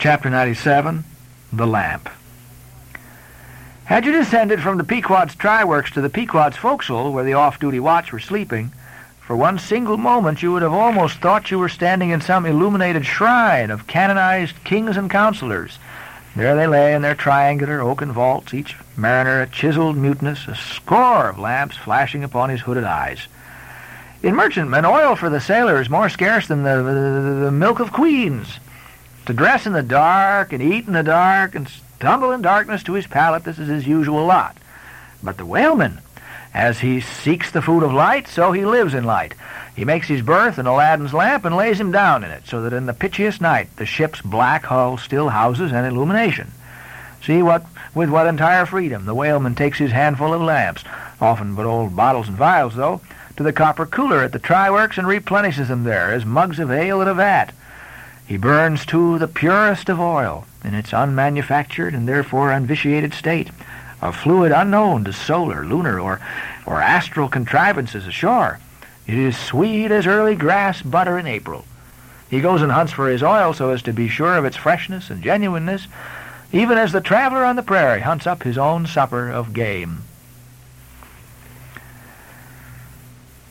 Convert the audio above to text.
Chapter 97 The Lamp. Had you descended from the Pequod's try works to the Pequod's forecastle, where the off-duty watch were sleeping, for one single moment you would have almost thought you were standing in some illuminated shrine of canonized kings and counselors. There they lay in their triangular oaken vaults, each mariner a chiseled mutinous, a score of lamps flashing upon his hooded eyes. In merchantmen, oil for the sailor is more scarce than the, the, the milk of queens. To dress in the dark and eat in the dark and stumble in darkness to his pallet, this is his usual lot. But the whaleman, as he seeks the food of light, so he lives in light. He makes his berth in Aladdin's lamp and lays him down in it, so that in the pitchiest night the ship's black hull still houses an illumination. See what with what entire freedom the whaleman takes his handful of lamps, often but old bottles and vials, though, to the copper cooler at the try-works and replenishes them there as mugs of ale in a vat. He burns, too, the purest of oil in its unmanufactured and therefore unvitiated state, a fluid unknown to solar, lunar, or, or astral contrivances ashore. It is sweet as early grass butter in April. He goes and hunts for his oil so as to be sure of its freshness and genuineness, even as the traveler on the prairie hunts up his own supper of game.